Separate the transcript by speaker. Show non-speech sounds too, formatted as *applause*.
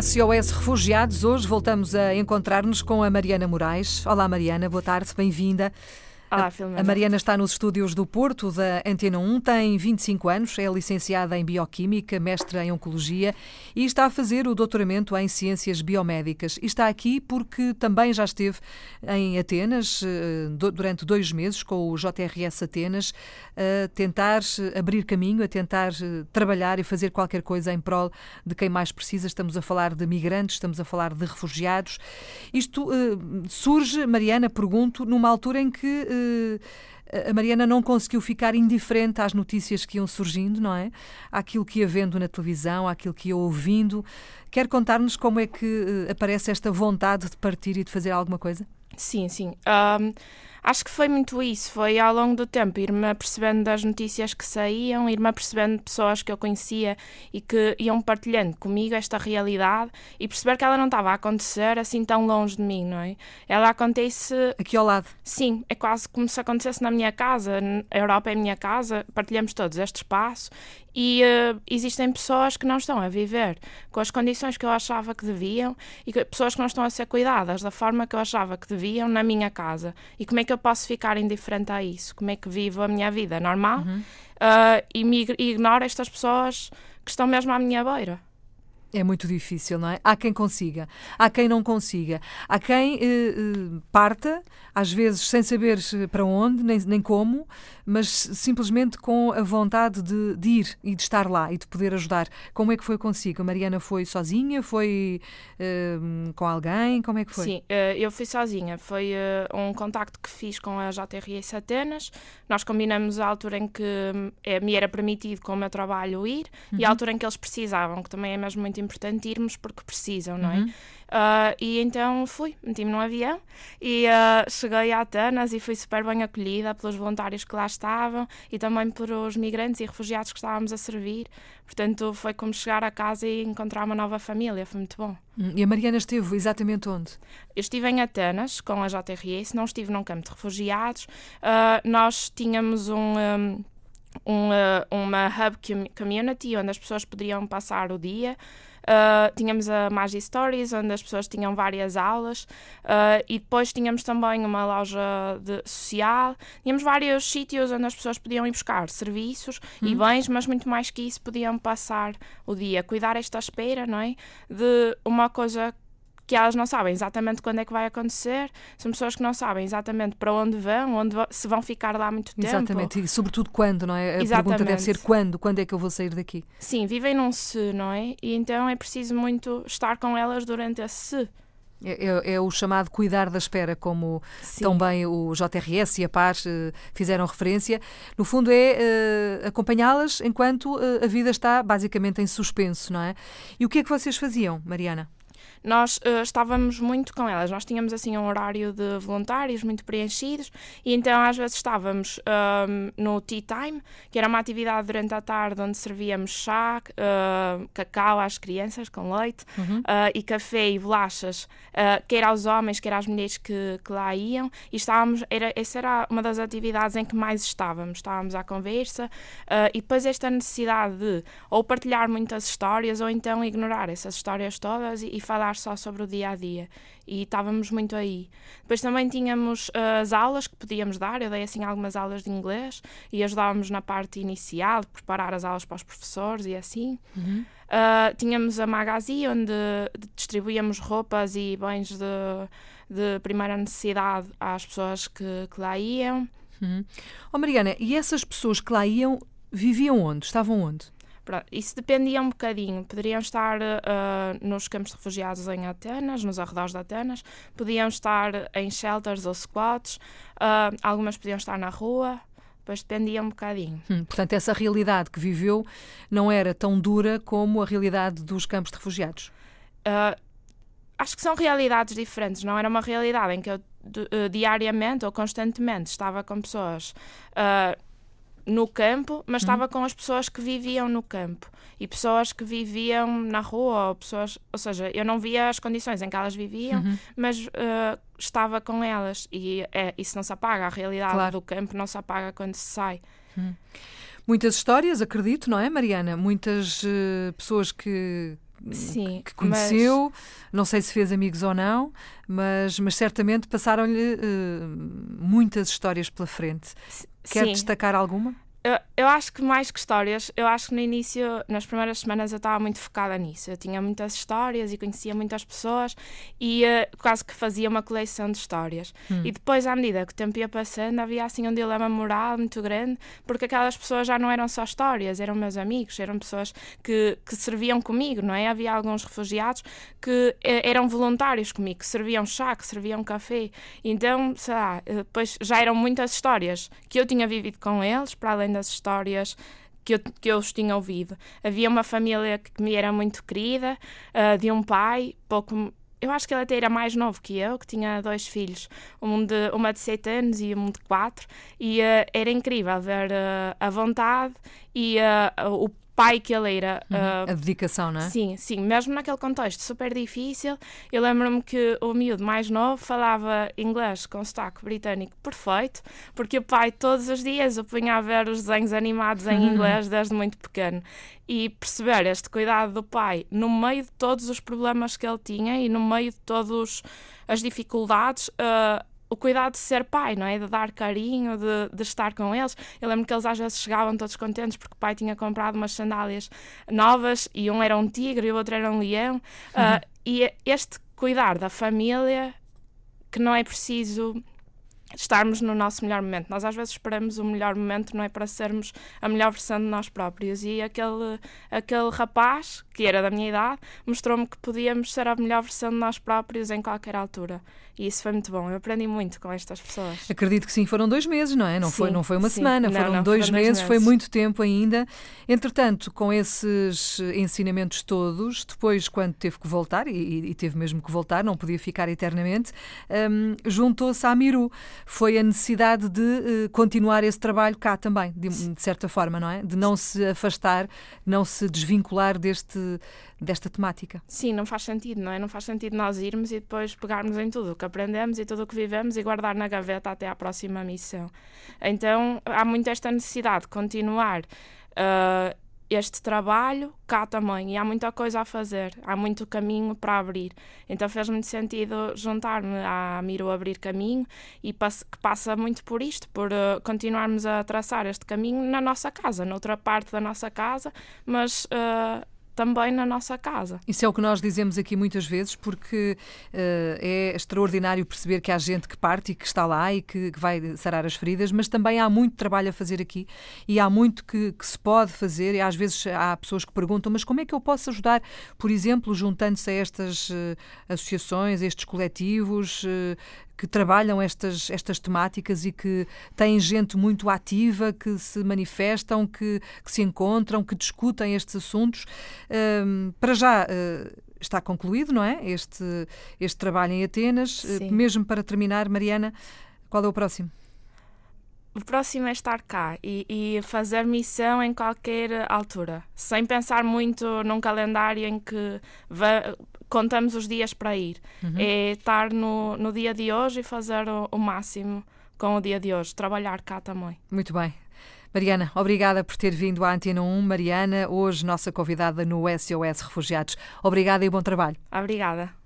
Speaker 1: SOS Refugiados, hoje voltamos a encontrar-nos com a Mariana Moraes. Olá Mariana, boa tarde, bem-vinda.
Speaker 2: Olá,
Speaker 1: a, a Mariana está nos estúdios do Porto, da Antena 1, tem 25 anos, é licenciada em Bioquímica, mestra em Oncologia e está a fazer o doutoramento em Ciências Biomédicas. E está aqui porque também já esteve em Atenas eh, durante dois meses com o JRS Atenas a tentar eh, abrir caminho, a tentar eh, trabalhar e fazer qualquer coisa em prol de quem mais precisa. Estamos a falar de migrantes, estamos a falar de refugiados. Isto surge, Mariana, pergunto, numa altura em que a Mariana não conseguiu ficar indiferente às notícias que iam surgindo, não é? Àquilo que ia vendo na televisão, àquilo que ia ouvindo. Quer contar-nos como é que uh, aparece esta vontade de partir e de fazer alguma coisa?
Speaker 2: Sim, sim. Um, acho que foi muito isso. Foi ao longo do tempo ir-me apercebendo das notícias que saíam, ir-me apercebendo de pessoas que eu conhecia e que iam partilhando comigo esta realidade e perceber que ela não estava a acontecer assim tão longe de mim, não é? Ela acontece.
Speaker 1: Aqui ao lado.
Speaker 2: Sim, é quase como se acontecesse na minha casa. A Europa é a minha casa, partilhamos todos este espaço e uh, existem pessoas que não estão a viver com as condições que eu achava que deviam e que, pessoas que não estão a ser cuidadas da forma que eu achava que deviam na minha casa. E como é que eu posso ficar indiferente a isso? Como é que vivo a minha vida normal uhum. uh, e, me, e ignoro estas pessoas que estão mesmo à minha beira?
Speaker 1: É muito difícil, não é? Há quem consiga, há quem não consiga, há quem eh, eh, parta, às vezes sem saber para onde, nem, nem como, mas simplesmente com a vontade de, de, ir e de estar lá e de poder ajudar. Como é que foi consigo? A Mariana foi sozinha? Foi eh, com alguém? Como é que foi?
Speaker 2: Sim, eh, eu fui sozinha. Foi eh, um contacto que fiz com a JRS Atenas. Nós combinamos a altura em que eh, me era permitido com o meu trabalho ir uhum. e a uhum. altura em que eles precisavam, que também é mesmo muito importante irmos porque precisam, não é? Uhum. Uh, e então fui, meti-me num avião e uh, cheguei a Atenas e fui super bem acolhida pelos voluntários que lá estavam e também por os migrantes e refugiados que estávamos a servir. Portanto, foi como chegar a casa e encontrar uma nova família, foi muito bom.
Speaker 1: Hum, e a Mariana esteve exatamente onde?
Speaker 2: Eu estive em Atenas com a JRS, não estive num campo de refugiados. Uh, nós tínhamos um, um uma, uma hub community onde as pessoas poderiam passar o dia. Uh, tínhamos a Magi Stories, onde as pessoas tinham várias aulas, uh, e depois tínhamos também uma loja de, social. Tínhamos vários sítios onde as pessoas podiam ir buscar serviços e uhum. bens, mas muito mais que isso, podiam passar o dia, cuidar esta espera, não é? De uma coisa que elas não sabem exatamente quando é que vai acontecer, são pessoas que não sabem exatamente para onde vão, onde se vão ficar lá muito tempo.
Speaker 1: Exatamente, e sobretudo quando, não é? A exatamente. pergunta deve ser quando, quando é que eu vou sair daqui?
Speaker 2: Sim, vivem num se, não é? E então é preciso muito estar com elas durante esse se.
Speaker 1: É, é, é, o chamado cuidar da espera, como Sim. também o JRS e a Paz uh, fizeram referência. No fundo, é uh, acompanhá-las enquanto uh, a vida está basicamente em suspenso, não é? E o que é que vocês faziam, Mariana?
Speaker 2: Nós uh, estávamos muito com elas. Nós tínhamos assim um horário de voluntários muito preenchidos e então às vezes estávamos ehm, no tea time, que era uma atividade durante a tarde onde servíamos chá, uh, cacau às crianças com leite uhum. uh, e café e bolachas, quer aos homens, quer às mulheres que, que lá iam. E estávamos, era, essa era uma das atividades em que mais estávamos. Estávamos à conversa e depois esta necessidade de ou partilhar muitas histórias ou então ignorar essas histórias todas e, e falar só sobre o dia a dia e estávamos muito aí. Depois também tínhamos uh, as aulas que podíamos dar, eu dei assim algumas aulas de inglês e ajudávamos na parte inicial, de preparar as aulas para os professores e assim. Uhum. Uh, tínhamos a Magazine, onde distribuíamos roupas e bens de, de primeira necessidade às pessoas que, que lá iam.
Speaker 1: Uhum. Oh, Mariana, e essas pessoas que lá iam viviam onde? Estavam onde?
Speaker 2: Pronto, isso dependia um bocadinho. Poderiam estar uh, nos campos de refugiados em Atenas, nos arredores de Atenas, podiam estar em shelters ou squats, uh, algumas podiam estar na rua, depois dependia um bocadinho.
Speaker 1: Hum, portanto, essa realidade que viveu não era tão dura como a realidade dos campos de refugiados?
Speaker 2: Uh, acho que são realidades diferentes. Não era uma realidade em que eu diariamente ou constantemente estava com pessoas no campo, mas estava uhum. com as pessoas que viviam no campo e pessoas que viviam na rua, ou pessoas, ou seja, eu não via as condições em que elas viviam, uhum. mas uh, estava com elas e é, isso não se apaga, a realidade claro. do campo não se apaga quando se sai.
Speaker 1: Uhum. Muitas histórias, acredito, não é, Mariana? Muitas uh, pessoas que Sim, que conheceu,
Speaker 2: mas...
Speaker 1: não sei se fez amigos ou não, mas, mas certamente passaram-lhe uh, muitas histórias pela frente. Quer Sim. destacar alguma?
Speaker 2: Eu, acho que mais que histórias, eu acho que no início, nas primeiras semanas, eu estava muito focada nisso. Eu tinha muitas histórias e conhecia muitas pessoas e uh, quase que fazia uma coleção de histórias. Hum. E depois, à medida que o tempo ia passando, havia assim um dilema moral muito grande, porque aquelas pessoas já não eram só histórias, eram meus amigos, eram pessoas que, que serviam comigo, não é? Havia alguns refugiados que uh, eram voluntários comigo, que serviam chá, que serviam café. Então, sei lá, uh, depois já eram muitas histórias que eu tinha vivido com eles, para além das histórias que eu, que eu os tinha ouvido. Havia uma família que me era muito querida, uh, de um pai, pouco. Eu acho que ele até era mais novo que eu, que tinha dois filhos, um de, uma de sete anos e um de quatro, e uh, era incrível ver uh, a vontade e o pai que ele era.
Speaker 1: Uhum. Uh, a dedicação, não é?
Speaker 2: Sim, sim. Mesmo naquele contexto super difícil, eu lembro-me que o miúdo mais novo falava inglês com sotaque britânico perfeito, porque o pai todos os dias o punha a ver os desenhos animados em uhum. *laughs* inglês desde muito pequeno. E perceber este cuidado do pai no meio de todos os problemas que ele tinha e no meio de todas as dificuldades. Uh, o cuidado de ser pai, não é? De dar carinho, de, de, estar com eles. Eu lembro que eles às vezes chegavam todos contentes porque o pai tinha comprado umas sandálias novas e um era um tigre e o outro era um leão. Uhum. Uh, e este cuidar da família, que não é preciso estarmos no nosso melhor momento. Nós às vezes esperamos o melhor momento, não é para sermos a melhor versão de nós próprios. E aquele, aquele rapaz, que era da minha idade, mostrou-me que podíamos ser a melhor versão de nós próprios em qualquer altura. E isso foi muito bom. Eu aprendi muito com estas pessoas.
Speaker 1: Acredito que sim, foram dois meses, não é? Não,
Speaker 2: sim,
Speaker 1: foi, não foi uma
Speaker 2: sim.
Speaker 1: semana,
Speaker 2: não,
Speaker 1: foram,
Speaker 2: não,
Speaker 1: dois,
Speaker 2: foram
Speaker 1: meses,
Speaker 2: dois meses,
Speaker 1: foi muito tempo ainda. Entretanto, com esses ensinamentos todos, depois, quando teve que voltar, e, e teve mesmo que voltar, não podia ficar eternamente, um, juntou-se à Miru. Foi a necessidade de uh, continuar esse trabalho cá também, de, de certa forma, não é? De não se afastar, não se desvincular deste desta temática.
Speaker 2: Sim, não faz sentido, não é? Não faz sentido nós irmos e depois pegarmos em tudo o que aprendemos e tudo o que vivemos e guardar na gaveta até à próxima missão. Então há muito esta necessidade de continuar. Uh, este trabalho cá também e há muita coisa a fazer, há muito caminho para abrir. Então fez muito sentido juntar-me à Miro Abrir Caminho e que passa muito por isto, por uh, continuarmos a traçar este caminho na nossa casa, noutra parte da nossa casa, mas uh, também na nossa casa.
Speaker 1: Isso é o que nós dizemos aqui muitas vezes, porque uh, é extraordinário perceber que há gente que parte e que está lá e que, que, vai sarar as feridas, mas também há muito trabalho a fazer aqui e há muito que, que, se pode fazer. E às vezes há pessoas que perguntam: mas como é que eu posso ajudar, por exemplo, juntando-se a estas uh, associações, a estes coletivos? Uh, que trabalham estas, estas temáticas e que têm gente muito ativa, que se manifestam, que, que se encontram, que discutem estes assuntos. Um, para já. Uh, está concluído, não é? Este, este trabalho em Atenas. Uh, mesmo para terminar, Mariana, qual é o próximo?
Speaker 2: O próximo é estar cá e, e, fazer missão em qualquer altura, sem pensar muito num calendário em que contamos os dias para ir. Uhum. É estar no, no dia de hoje e fazer o, o máximo com o dia de hoje, trabalhar cá também.
Speaker 1: Muito bem. Mariana, obrigada por ter vindo à Antena 1. Mariana, hoje nossa convidada no SOS Refugiados. Obrigada e bom trabalho.
Speaker 2: Obrigada.